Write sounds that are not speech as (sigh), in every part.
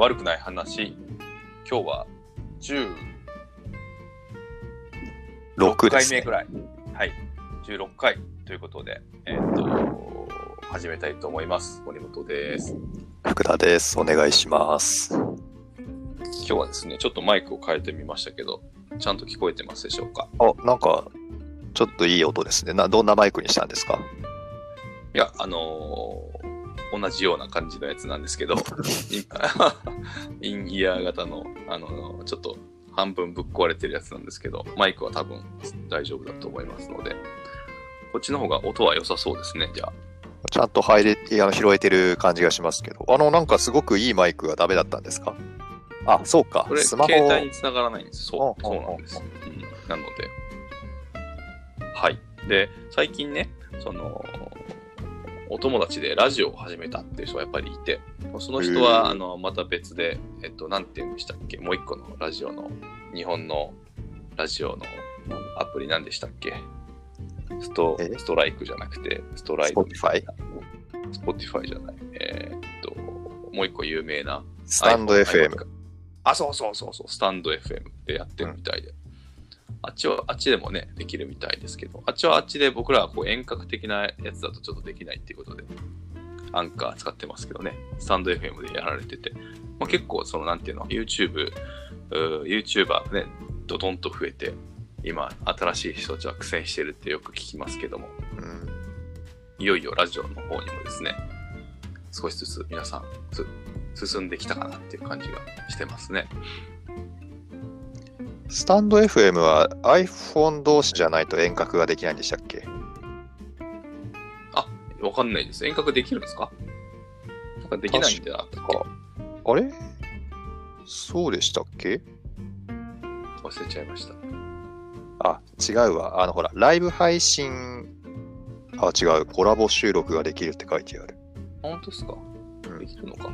悪くない話、今日は16 6で回。目ぐらい。はい。16回ということで、えーっと、始めたいと思います。森本です。福田です。お願いします。今日はですね、ちょっとマイクを変えてみましたけど、ちゃんと聞こえてますでしょうか？あ、なんか、ちょっといい音ですね。な、どんなマイクにしたんですか？いや、あのー同じような感じのやつなんですけど、(laughs) インイヤー型の、あのーちょっと半分ぶっ壊れてるやつなんですけど、マイクは多分大丈夫だと思いますので、こっちの方が音は良さそうですね、じゃあ。ちゃんと入れ、いや拾えてる感じがしますけど。あの、なんかすごくいいマイクがダメだったんですか？あ、そうかこ。れ、スマホ。携帯につながらないんです。そう、うんそうなんです。うん、なので、はい。で、最近ね、その、お友達でラジオを始めたっていう人がやっぱりいて、その人は、あの、また別で、えっと、なんて言うんでしたっけ？もう一個のラジオの、日本のラジオのアプリなんでしたっけ？ストえ？ストライクじゃなくて、ストライク。Spotify？スポティファイじゃない。えーっと、もう一個有名な、スタンド FM。あ、そうそうそうそう、スタンド FM でやってるみたいで。あっちは、あっちでもね、できるみたいですけど、あっちはあっちで僕らはこう遠隔的なやつだとちょっとできないっていうことで、アンカー使ってますけどね、スタンド FM でやられてて、まあ、結構そのなんていうの、YouTube、YouTuber ね、ドドンと増えて、今、新しい人たちは苦戦してるってよく聞きますけども、うん。いよいよラジオの方にもですね、少しずつ皆さんつ進んできたかなっていう感じがしてますね。スタンド FM は iPhone 同士じゃないと遠隔ができないんでしたっけ？あ、わかんないです。遠隔できるんですか？なんかできないんじゃなかったかあれ？そうでしたっけ？忘れちゃいました。あ、違うわ。あの、ほら、ライブ配信、あ、違う。コラボ収録ができるって書いてある。あ本当ですか？うんできるのか。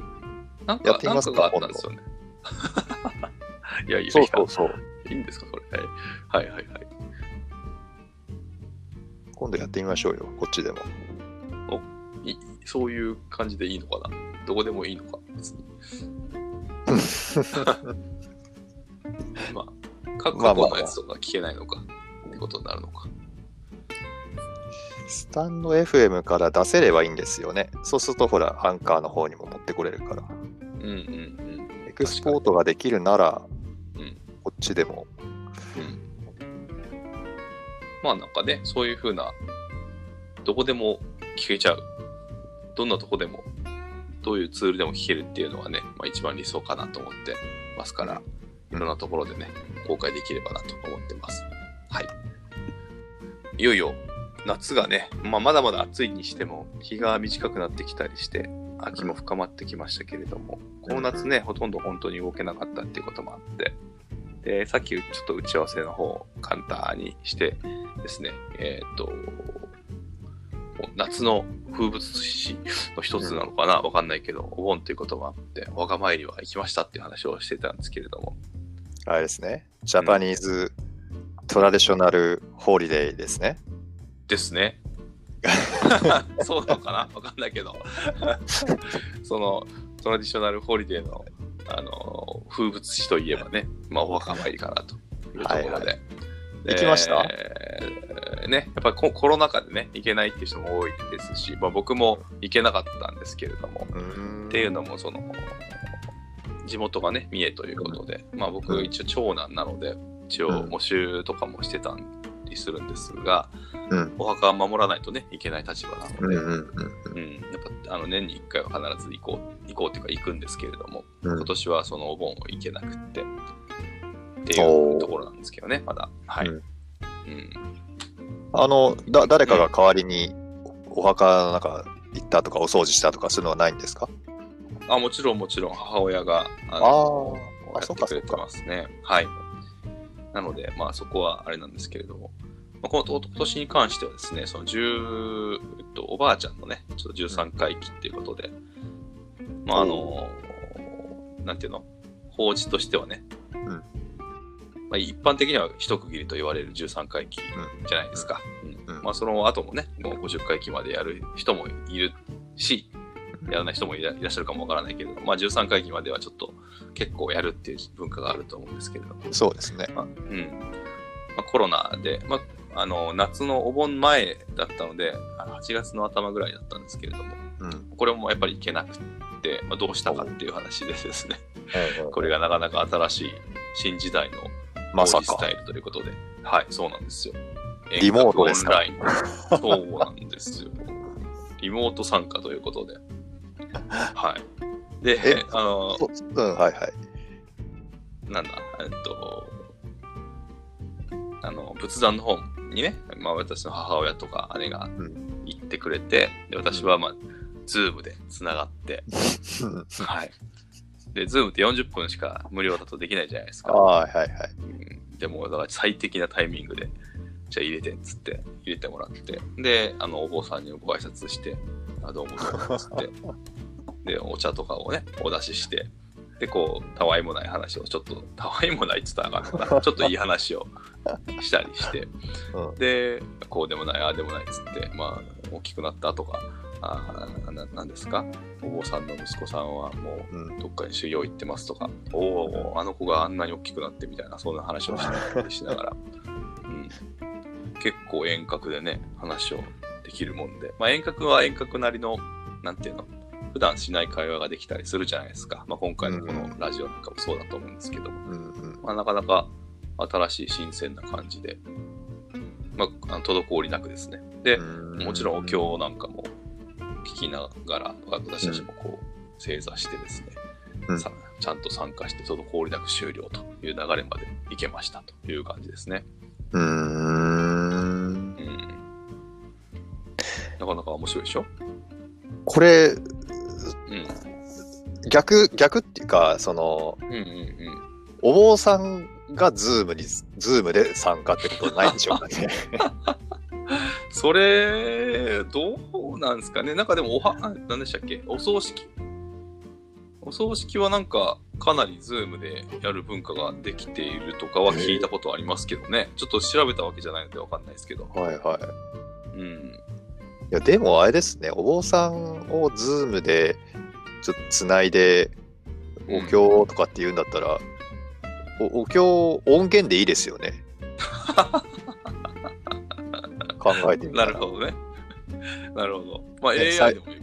なんか、やってみますかなんかがあったんですよね。(laughs) いやいやいや、そうそうそう。いいんですか、それ。はいはいはいはい。今度やってみましょうよ。こっちでも。いそういう感じでいいのかな？どこでもいいのか別に。(laughs) まあ、過去のやつとか聞けないのかってことになるのか。スタンド FM から出せればいいんですよね。そうすると、ほら、アンカーの方にも持ってこれるから。うんうんうん。エクスポートができるなら、ちでも。うん。まあなんかね、そういう風な、どこでも聞けちゃう。どんなとこでも、どういうツールでも聞けるっていうのはね、まあ一番理想かなと思ってますから、うんいろんなところでね、公開できればなと思ってます。はい。いよいよ、夏がね、まあまだまだ暑いにしても、日が短くなってきたりして、秋も深まってきましたけれども、この夏ね、ほとんど本当に動けなかったっていうこともあって、で、さっきちょっと打ち合わせの方を簡単にしてですね、えっ、と、もう夏の風物詩の一つなのかなわかんないけど、お盆ということもあって、お墓参りは行きましたっていう話をしてたんですけれども、あれですね。 Japanese traditional holiday ですね。ですね。(laughs) そうなのかな？わかんないけど、その traditional holiday のあの風物詩といえばね、まあ、お墓参りかなというところで。はいはで行きました？えーね、やっぱりココロナ禍でね、行けないっていう人も多いですし、まあ、僕も行けなかったんですけれども、っていうのも、その、地元がね、三重ということで、まあ僕一応長男なので、一応うん募集とかもしてたりするんですが、うんお墓は守らないとね、いけない立場なので、うんうんうんうん、やっぱあの年に1回は必ず行こう、行こうっていうか行くんですけれども、うん今年はそのお盆を行けなくって、っていうところなんですけどね、まだ。はい。ううんん。あのだ、誰かが代わりにお墓なんか行ったとかお掃除したとかそういうのはないんですか？あ、もちろんもちろん母親が、ああのあやってくれてますね。はい。なので、まあそこはあれなんですけれども、まあ、この今年に関してはですね、その10、えっと、おばあちゃんのね、ちょっと13回忌っていうことで、まああの、なんていうの、法事としてはね、ん。まあ、一般的には一区切りと言われる13回忌じゃないですか。うん。うん。まあその後もね、もう50回忌までやる人もいるし、やらない人もいらいらっしゃるかもわからないけれども、まあ、13回忌まではちょっと結構やるっていう文化があると思うんですけれども、そうですね。まあうんまあ、コロナで、まあ、あの夏のお盆前だったので、あの8月の頭ぐらいだったんですけれども、うん。これもやっぱり行けなくて、まあ、どうしたかっていう話でですね、ここれがなかなか新しい新時代のまさかスタ。イルということで、はい、そうなんですよ。リモートですか？遠隔オンライン。そうなんですよ。リモート参加ということで。はい。でえ、あの、そうん、はいはい。なんだ、えっと、あの、仏壇の方にね、まあ私の母親とか姉がうん行ってくれて、で、私はまあ、ズームで繋がって、はい。で、ズームって40分しか無料だとできないじゃないですか。はいはいはい。うんでも、だから最適なタイミングで、じゃあ入れてっつって、入れてもらって、で、あの、お坊さんにご挨拶して、あどうもどうもっつって、(laughs) で、お茶とかをね、お出しして、で、こう、たわいもない話を、ちょっと、たわいもないっつったらあかんな、(laughs) ちょっといい話をしたりして、うん。で、こうでもない、ああでもないっつって、まあ、大きくなったとか、あーななんですか、お坊さんの息子さんはもう、うん。どっかに修行行ってますとか、おお、あの子があんなに大きくなってみたいな、そんな話をしながら、(laughs) うん、結構遠隔でね、話をできるもんで、まあ、遠隔は遠隔なりの、なんていうの、普段しない会話ができたりするじゃないですか。まあ、今回のこのラジオなんかもそうだと思うんですけどまあ、なかなか新しい新鮮な感じで、まあ、滞りなくですね。で、うんもちろんお経なんかも聞きながら、私たちもこう、正座してですね、うんさちゃんと参加して滞りなく終了という流れまでいけましたという感じですね。うーん。うん。なかなか面白いでしょ？これ、うん。逆、逆っていうか、その、うんうんうん。お坊さんが Zoom に、 Zoom で参加ってことないんでしょうかね。(laughs) それ、どうなんですかねなんかでも、おは、あ何でしたっけ？お葬式お葬式はなんか、かなり Zoom でやる文化ができているとかは聞いたことありますけどね。ちょっと調べたわけじゃないのでわかんないですけど。はいはい。うん。いや、でもあれですね、お坊さんを Zoom でちょっとつないで、お経とかって言うんだったら、おお経音源でいいですよね。(laughs) 考えてみたら。なるほどね。なるほど。まあ、ね AI でもいい。い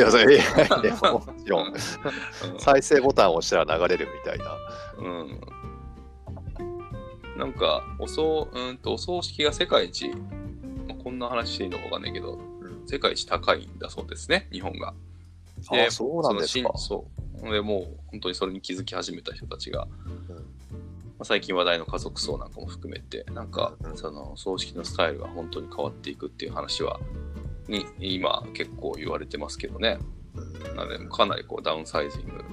や、それ AI でももちろん、うん再生ボタンを押したら流れるみたいな。うん。なんか、お葬、うんと、お葬式が世界一、まあこんな話していいのかわかんないけど、世界一高いんだそうですね、日本が。であ、そうなんですかその。新そう。でもう、本当にそれに気づき始めた人たちが、うんまあ、最近話題の家族葬なんかも含めて、なんかう、んその、葬式のスタイルが本当に変わっていくっていう話は、に、今結構言われてますけどね。うんなので、かなりこう、ダウンサイジング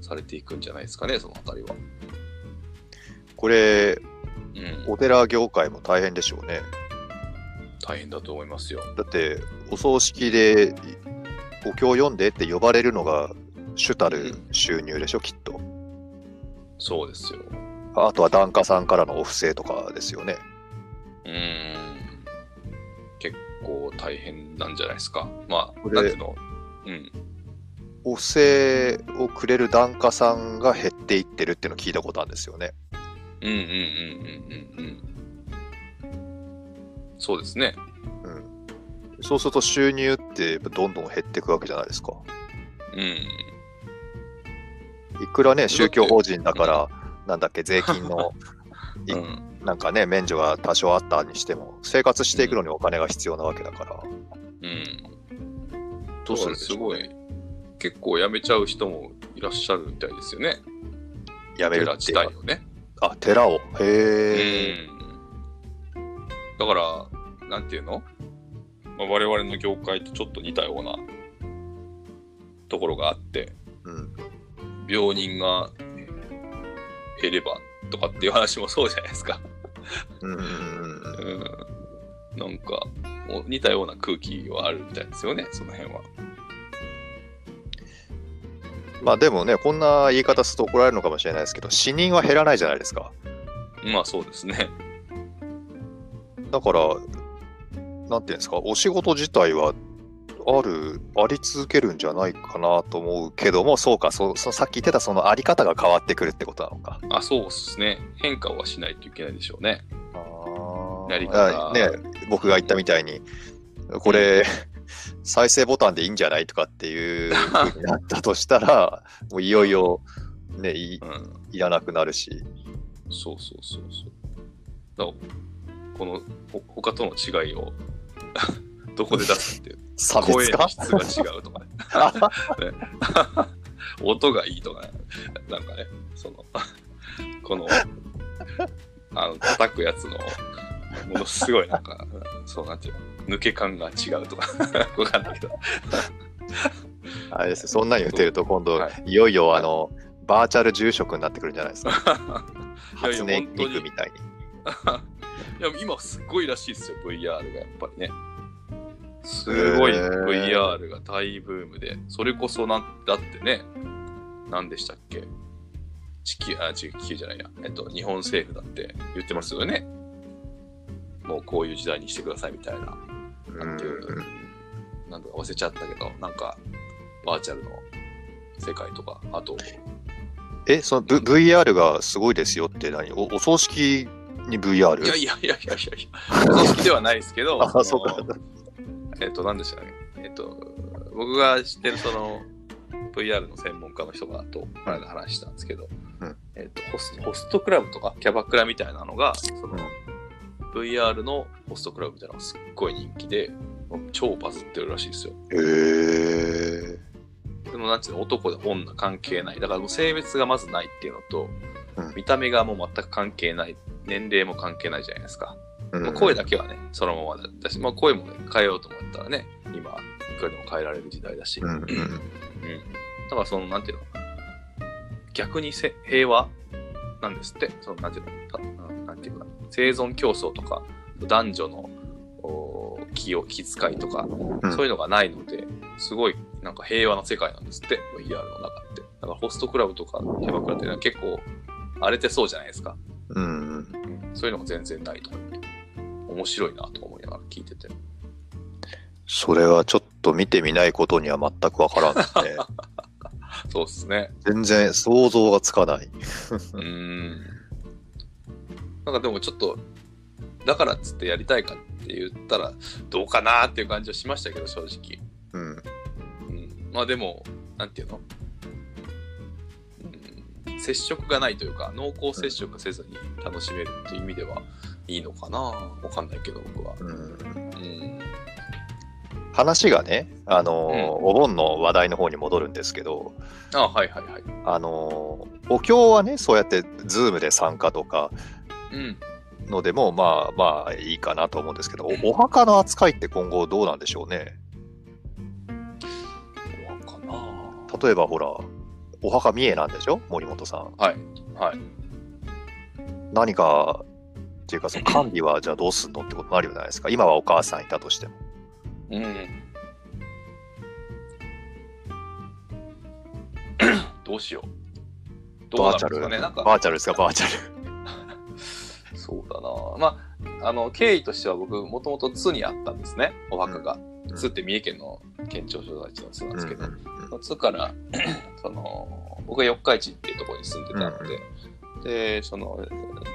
されていくんじゃないですかね、そのあたりは。これ、うん。お寺業界も大変でしょうね。大変だと思いますよ。だって、お葬式でお経を読んでって呼ばれるのが主たる収入でしょ、きっと。そうですよ。あとは檀家さんからのお布施とかですよね。うーん。結構大変なんじゃないですか。まあ、なんていうの？うん。お布施をくれる檀家さんが減っていってるっていうのを聞いたことあるんですよね。うんうんうんうんうんうん。そうですね。うん。そうすると収入ってどんどん減っていくわけじゃないですか。うん。いくらね、宗教法人だから、なんだっけ、税金の (laughs) いうん。なんかね、免除が多少あったにしても、生活していくのにお金が必要なわけだから。うん。どうするすごい、結構辞めちゃう人もいらっしゃるみたいですよね。やめる寺自っていう体をね。あ、寺を？うへえ。ん。だから、なんていうの、まあ、我々の業界とちょっと似たようなところがあって、うん。病人が減ればとかっていう話もそうじゃないですか。うん。なんか、似たような空気はあるみたいですよね、その辺は。まあでもね、こんな言い方すると怒られるのかもしれないですけど、死人は減らないじゃないですか。まあそうですね。だから、なんていうんですか、お仕事自体はある、あり続けるんじゃないかなと思うけども、そうか、そそのさっき言ってたそのあり方が変わってくるってことなのか。あ、そうですね。変化はしないといけないでしょうね。やりあ方ね、僕が言ったみたいに、これ、再生ボタンでいいんじゃないとかっていう風になったとしたら、(laughs) もういよいよ、ね、いうん。いらなくなるし。そうそうそうそう。このほ他との違いを (laughs) どこで出すっていう。差声別の化質が違うとかね。(laughs) ね音がいいとかね。なんかね、その、この、あの、叩くやつの、ものすごいなんか、そうなんていうの、抜け感が違うとか、(laughs) わかんないけど。あれですそんなに言ってると今度、、はいよいよあの、バーチャル住職になってくるんじゃないですか。初音ミクみたいに。いや今すごいらしいですよ VR がやっぱりね。すごい。VR が大ブームで。それこそなんだってね何でしたっけ？地球あ地球じゃないや。えっと日本政府だって言ってますよね。もうこういう時代にしてくださいみたいな。なんていうの？なんだか忘れちゃったけどなんかバーチャルの世界とかあとえ、その、v、VR がすごいですよって何？おお葬式に VR? いやいやいやいやいやいや組織ではないですけどあ、そそうのか。えっと、何でしたっけ？えっと、僕が知ってるその VR の専門家の人がと、この間話したんですけど、うんえっとホス、ホストクラブとかキャバクラみたいなのが、その、VR のホストクラブみたいなのがすっごい人気で、超バズってるらしいですよ。へー。でも、なんていうの、男で女関係ない。だからもう性別がまずないっていうのと、うん見た目がもう全く関係ない。年齢も関係ないじゃないですか。うんまあ声だけはね、そのままだし、まあ、声もね、変えようと思ったらね、今、いくらでも変えられる時代だし。うんだからその、なんていうの、逆にせ平和なんですって、その、なんていうの、な。んていうか、生存競争とか、男女のお気を気遣いとか、うん。そういうのがないので、すごいなんか平和な世界なんですって、VR の中って。だからホストクラブとかキャバクラっていうのは結構荒れてそうじゃないですか。うんそういうのが全然ないとか。面白いなと思いながら聞いてて。それはちょっと見てみないことには全くわからんね。(laughs) そうですね。全然想像がつかない。(laughs) うーん。なんかでもちょっと、だからっつってやりたいかって言ったら、どうかなっていう感じはしましたけど、正直。うん。うん。まあでも、なんていうの？うん接触がないというか、濃厚接触せずに楽しめるっていう意味ではいいのかな？わかんないけど、僕は。うんうん。話がね、あのーお盆の話題の方に戻るんですけど、あはいはいはい。あのーお経はね、そうやってズームで参加とかうん。のでも、まあまあいいかなと思うんですけど、おお墓の扱いって今後どうなんでしょうね？どうかな？例えばほら、お墓三重なんでしょ？森本さん。はい。はい。何か、っていうかその管理はじゃあどうすんのってことになるじゃないですか。今はお母さんいたとしても。うん。どうしよう。どうバーチャル、なんですかね。なんか、バーチャルですか、バーチャル。(laughs) そうだな。まあ、あの、経緯としては僕、もともと津にあったんですね、お墓が。うん津って三重県の県庁所在地の津なんですけど、うんその津から、(clears throat) その、僕は四日市っていうところに住んでたので、で、その、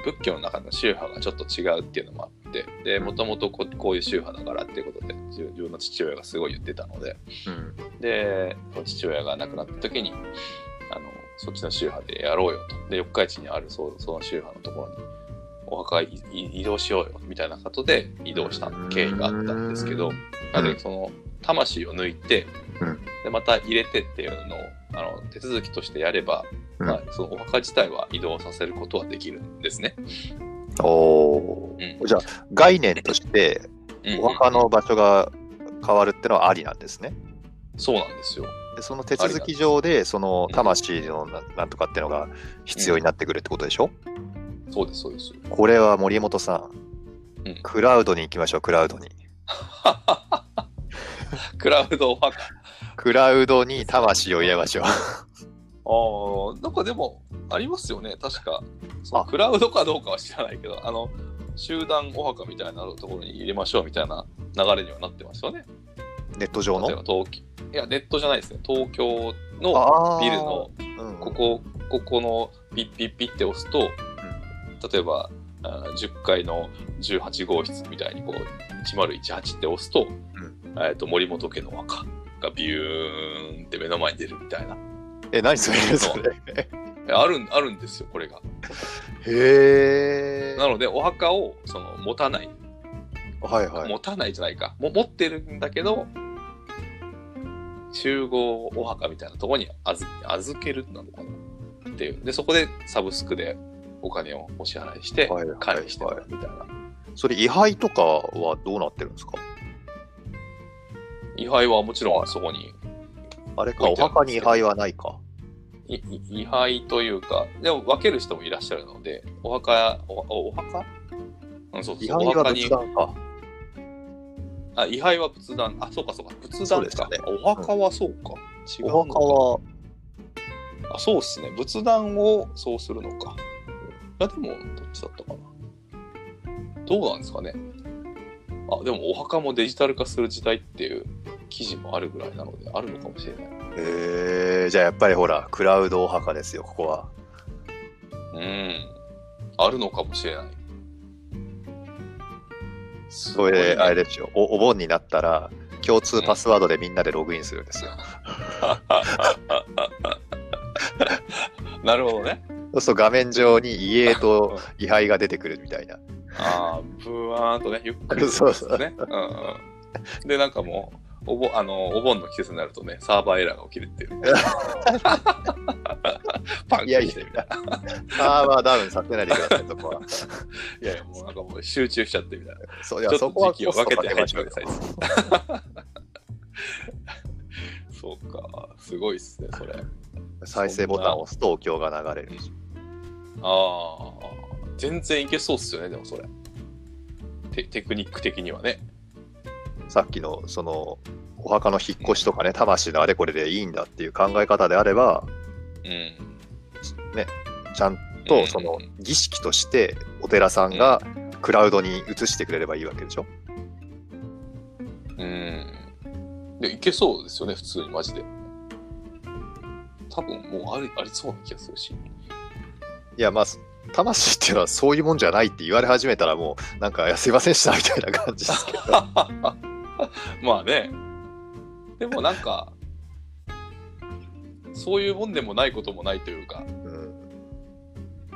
仏教の中の宗派がちょっと違うっていうのもあって、で、もともとここういう宗派だからっていうことで、自自分の父親がすごい言ってたので、うん。で、父親が亡くなった時に、あの、そっちの宗派でやろうよと。で、四日市にあるそその宗派のところに、お墓移動しようよ、みたいなことで移動した経緯があったんですけど、なので、その、魂を抜いて、うんで、また入れてっていうのを、あの、手続きとしてやれば、うんまあ、そのお墓自体は移動させることはできるんですね。おーうんじゃあ、概念として、うんお墓の場所が変わるってのはありなんですね。そうなんですよ。でその手続き上で、その魂のななんとかっていうのが必要になってくるってことでしょ、そうです、そうです。これは森本さん、うんクラウドに行きましょう、クラウドに。(laughs) (laughs) クラウドお墓。クラウドに魂を入れましょう。ああ、なんかでも、ありますよね、確か。クラウドかどうかは知らないけど、あの、集団お墓みたいなところに入れましょうみたいな流れにはなってますよね。ネット上の？東京、いや、ネットじゃないですね。東京のビルの、うんここ、ここのピッピッピッって押すと、例えば、あー10階の18号室みたいにこう、1018って押すと、えっ、と、森本家の和歌がビューンって目の前に出るみたいな。え、何それそれ。えあるん、あるんですよ、これが。へえ。なので、お墓を、その、持たない。はいはい。持たないじゃないか。も持ってるんだけど、集合お墓みたいなところに預預けるなのかなっていう。で、そこでサブスクでお金をお支払いしてはいはいはい管理してもらうみたいな。それ、位牌とかはどうなってるんですか？位牌はもちろんそこに、あれか、お墓に位牌はないか。位牌というか、でも分ける人もいらっしゃるので、お墓、おおお墓？うん、そうそう、位牌は仏、壇か。あ、位牌は仏壇、あ、そうかそうか、仏壇ですねお墓はそうか。違うのかお墓は、あ、そうっすね。仏壇をそうするのか。いや、でも、どっちだったかな。どうなんですかね。あ、でもお墓もデジタル化する時代っていう記事もあるぐらいなので、あるのかもしれない。へえ、じゃあやっぱりほら、クラウドお墓ですよ、ここは。うん。あるのかもしれない。すごいねそれで、あれですよお、お盆になったら、共通パスワードでみんなでログインするんですよ。なるほどね。そうすると画面上に遺影と位牌が出てくるみたいな。ああ、ブワーンとね、ゆっくりそうするんですね。うんうん。で、なんかもう、お盆、あの、お盆の季節になるとね、サーバーエラーが起きるっていう。(laughs) パンクしてみたいな。サーバーダウンさせないでください、そこは。(laughs) いやいや、もうなんかもう集中しちゃってみたいな。そういやちょっとそこは時期を分けて入ってください。(laughs) そうか、すごいっすね、それ。再生ボタンを押すとお経が流れるんですよ。ああ、全然いけそうっすよね、でもそれ。テテクニック的にはね。さっきの、その、お墓の引っ越しとかね、魂のあれこれでいいんだっていう考え方であれば、うん。ちゃんとその儀式としてお寺さんがクラウドに移してくれればいいわけでしょ？うん。で、いけそうですよね、普通に、マジで。多分もうありありそうな気がするし。いや、まあ、魂っていうのはそういうもんじゃないって言われ始めたらもう、なんか、すいませんでしたみたいな感じですけど。(laughs) まあね。でもなんか、そういうもんでもないこともないというか、うん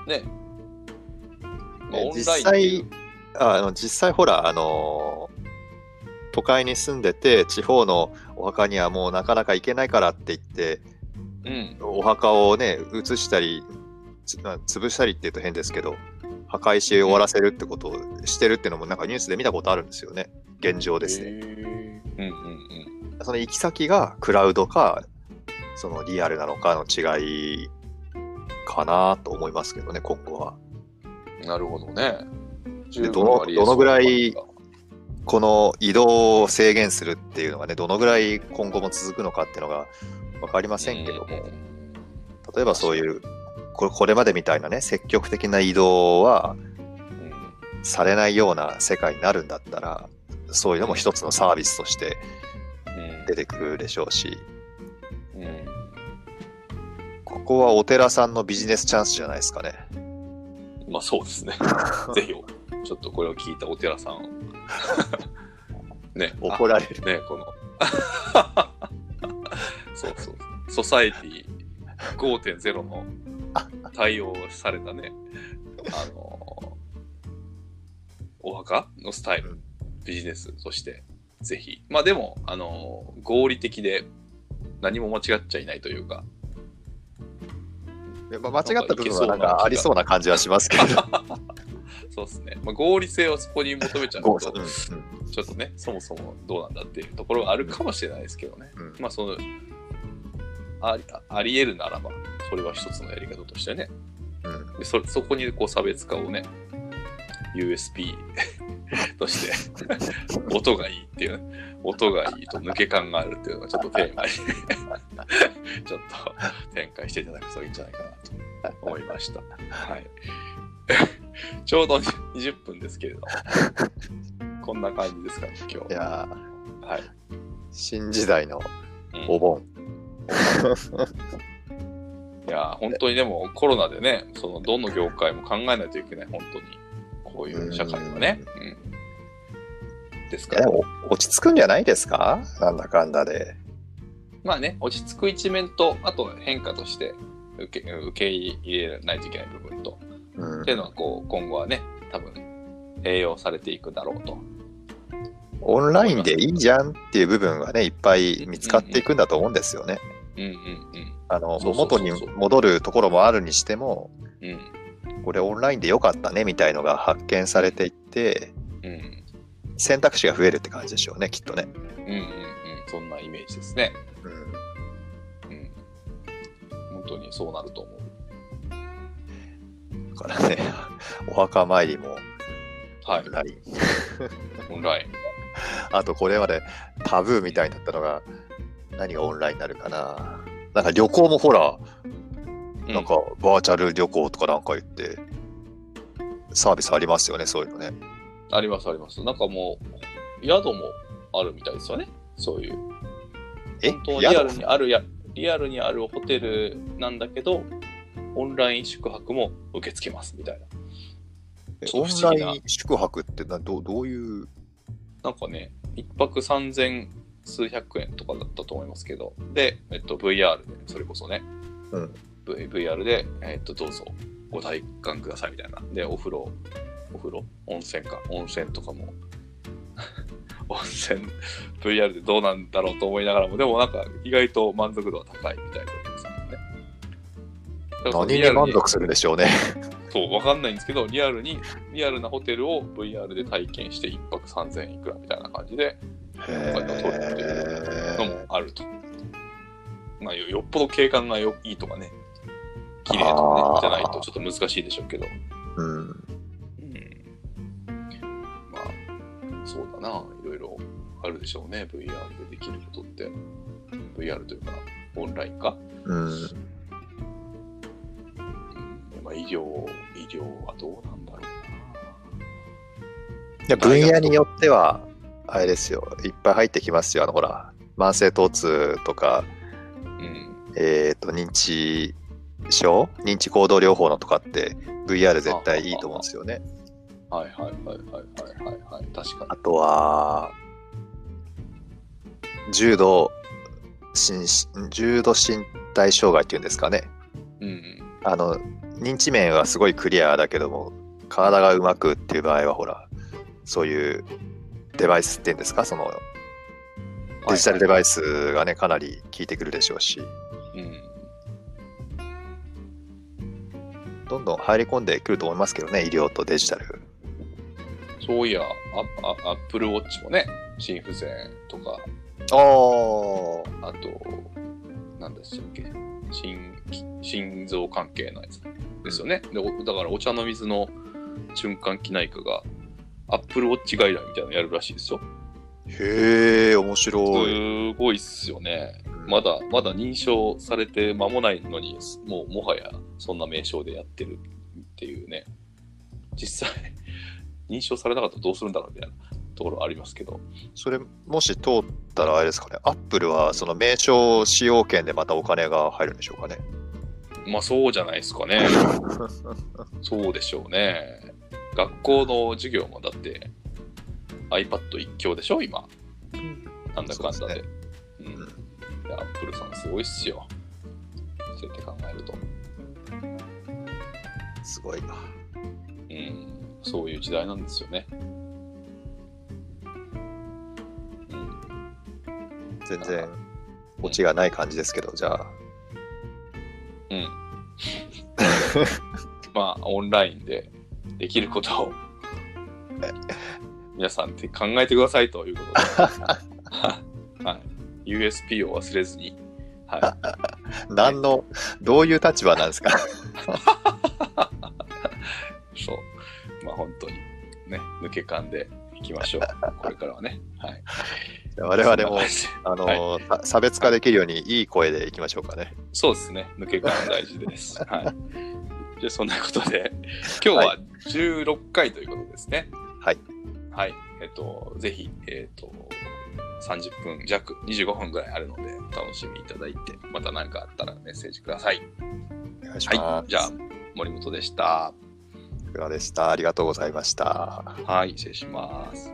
ね。まあ、ねオンラインっていうああの実際ほら、あのー都会に住んでて、地方のお墓にはもうなかなか行けないからって言って、うん。お墓をね、移したり、潰したりって言うと変ですけど、破壊し終わらせるってことをしてるっていうのもなんかニュースで見たことあるんですよね。現状ですね。うんうんうん。その行き先がクラウドか、そのリアルなのかの違いかなと思いますけどね、今後は。なるほどね。でどのどのぐらいこの移動を制限するっていうのがね、どのぐらい今後も続くのかっていうのが分かりませんけども、例えばそういう、これこれまでみたいなね、積極的な移動はうんされないような世界になるんだったら、そういうのも一つのサービスとしてうん出てくるでしょうし、うんここはお寺さんのビジネスチャンスじゃないですかね。まあそうですね。(laughs) ぜひ、ちょっとこれを聞いたお寺さん。(laughs) ね。怒られる。ね、この。(laughs) そうそう。ソサエティ5.0の対応されたね、あの、お墓のスタイル、ビジネスとして、ぜひ。まあでも、あの、合理的で何も間違っちゃいないというか、でまあ、間違った部分はなんかありそうな感じはしますけど。(laughs) そうですね。まあ、合理性をそこに求めちゃうごと、ちょっとね、そもそもどうなんだっていうところはあるかもしれないですけどね。うんまあ、その、ありあり得るならば、それは一つのやり方としてね。うんでそそこにこう差別化をね、USP (laughs) として、音がいいっていう、音がいいと抜け感があるっていうのがちょっとテーマに (laughs) ちょっと展開していただくといいんじゃないかなと思いました。はい。(laughs) ちょうど20分ですけれども、こんな感じですかね、今日。いやはい。新時代のうんお盆。いや、本当にでもコロナでね、そのどの業界も考えないといけない、本当に。こういう社会はね。うん。ですから。落ち着くんじゃないですか？なんだかんだで。まあね、落ち着く一面と、あと変化として受け受け入れないといけない部分と、うんっていうのはこう今後はね、多分栄養されていくだろうと。オンラインでいいじゃんっていう部分がね、いっぱい見つかっていくんだと思うんですよね。うんうんうそうそうそう元に戻るところもあるにしても、うん。うん。これオンラインでよかったねみたいのが発見されていって、うん。選択肢が増えるって感じでしょうね、きっとね。うんうんうん。そんなイメージですね。うんうん。本当にそうなると思う。だからね、お墓参りもはいオン。ライン。オンライン。あとこれまでタブーみたいになったのが、何がオンラインになるかな。なんか旅行もほら、うなんかバーチャル旅行とかなんか言って、サービスありますよね、そういうのね。ありますあります。なんかもう、宿もあるみたいですよね。そういう。え？本当リアルにあるや、リアルにあるホテルなんだけど、オンライン宿泊も受け付けますみたいな。オンライン宿泊ってなどどういう、なんかね、一泊三千数百円とかだったと思いますけど、で、えっと、VR で、それこそね、うん、VR で、えっと、どうぞご体感くださいみたいな。で、お風呂、お風呂、温泉か、温泉とかも、(laughs) 温泉、VR でどうなんだろうと思いながらも、でもなんか意外と満足度は高いみたいなお客さんもね。何に満足するでしょうね。そう、わかんないんですけど、リアルに、リアルなホテルを VR で体験して1泊3000円いくらみたいな感じでへお金を取るっていうのもーあると。まあ、よよっぽど景観がよいいとかね、綺麗とかね、じゃないとちょっと難しいでしょうけど。うん。うん。まあ、そうだな、いろいろあるでしょうね、VR でできることって。VR というか、オンラインか。うん。うんまあ、医療、医療はどうなんだろうな。いや分野によっては、あれですよ、いっぱい入ってきますよ。あの、ほら、慢性疼痛とか、うん。えっ、と、認知症認知行動療法のとかって VR 絶対いいと思うんですよね。はいはいはいはいはいはいはい。確かあとは、重度心重度身体障害っていうんですかね。に。うん。あの、認知面はすごいクリアだけども、体がうまくっていう場合は、ほら、そういうデバイスっていうんですか、そのデジタルデバイスがね、かなり効いてくるでしょうし、うん。どんどん入り込んでくると思いますけどね、医療とデジタル。そういや、アップルウォッチもね、心不全とか、ああ、あと、なんでしたっけ、心心臓関係のやつですよね。でおだからお茶の水の循環器内科が、アップルウォッチ外来みたいなのやるらしいですよ。へえ、面白い。すごいっすよね。まだ、まだ認証されて間もないのに、もうもはやそんな名称でやってるっていうね。実際、(laughs) 認証されなかったらどうするんだろうみたいなところありますけど。それ、もし通ったらあれですかね、アップルはその名称使用権でまたお金が入るんでしょうかね。まあそうじゃないですかね。(laughs) そうでしょうね。学校の授業もだって iPad 一強でしょ、今。なんだかんだで。アップルさんすごいっすよ。そうやって考えると。すごいな。うん。そういう時代なんですよね。うん。全然、オチがない感じですけど、じゃあ、うん。(laughs) まあ、オンラインでできることを (laughs) 皆さんって考えてくださいということで、(laughs) はい、USP を忘れずに、は (laughs) 何の、どういう立場なんですか？い、(laughs) そう、まあ本当にね、抜け感でいきましょう、これからはね。はい、我々も、あの、さ差別化できるようにいい声でいきましょうかね。そうですね、抜け感大事です。(laughs) はい、じゃあそんなことで、今日は16回ということですね。はい。はい。えっと、ぜひ、えっと、30分弱、25分ぐらいあるので、お楽しみいただいて、また何かあったらメッセージください。お願いします。はい。じゃあ、森本でした。いかがでした。ありがとうございました。はい、失礼します。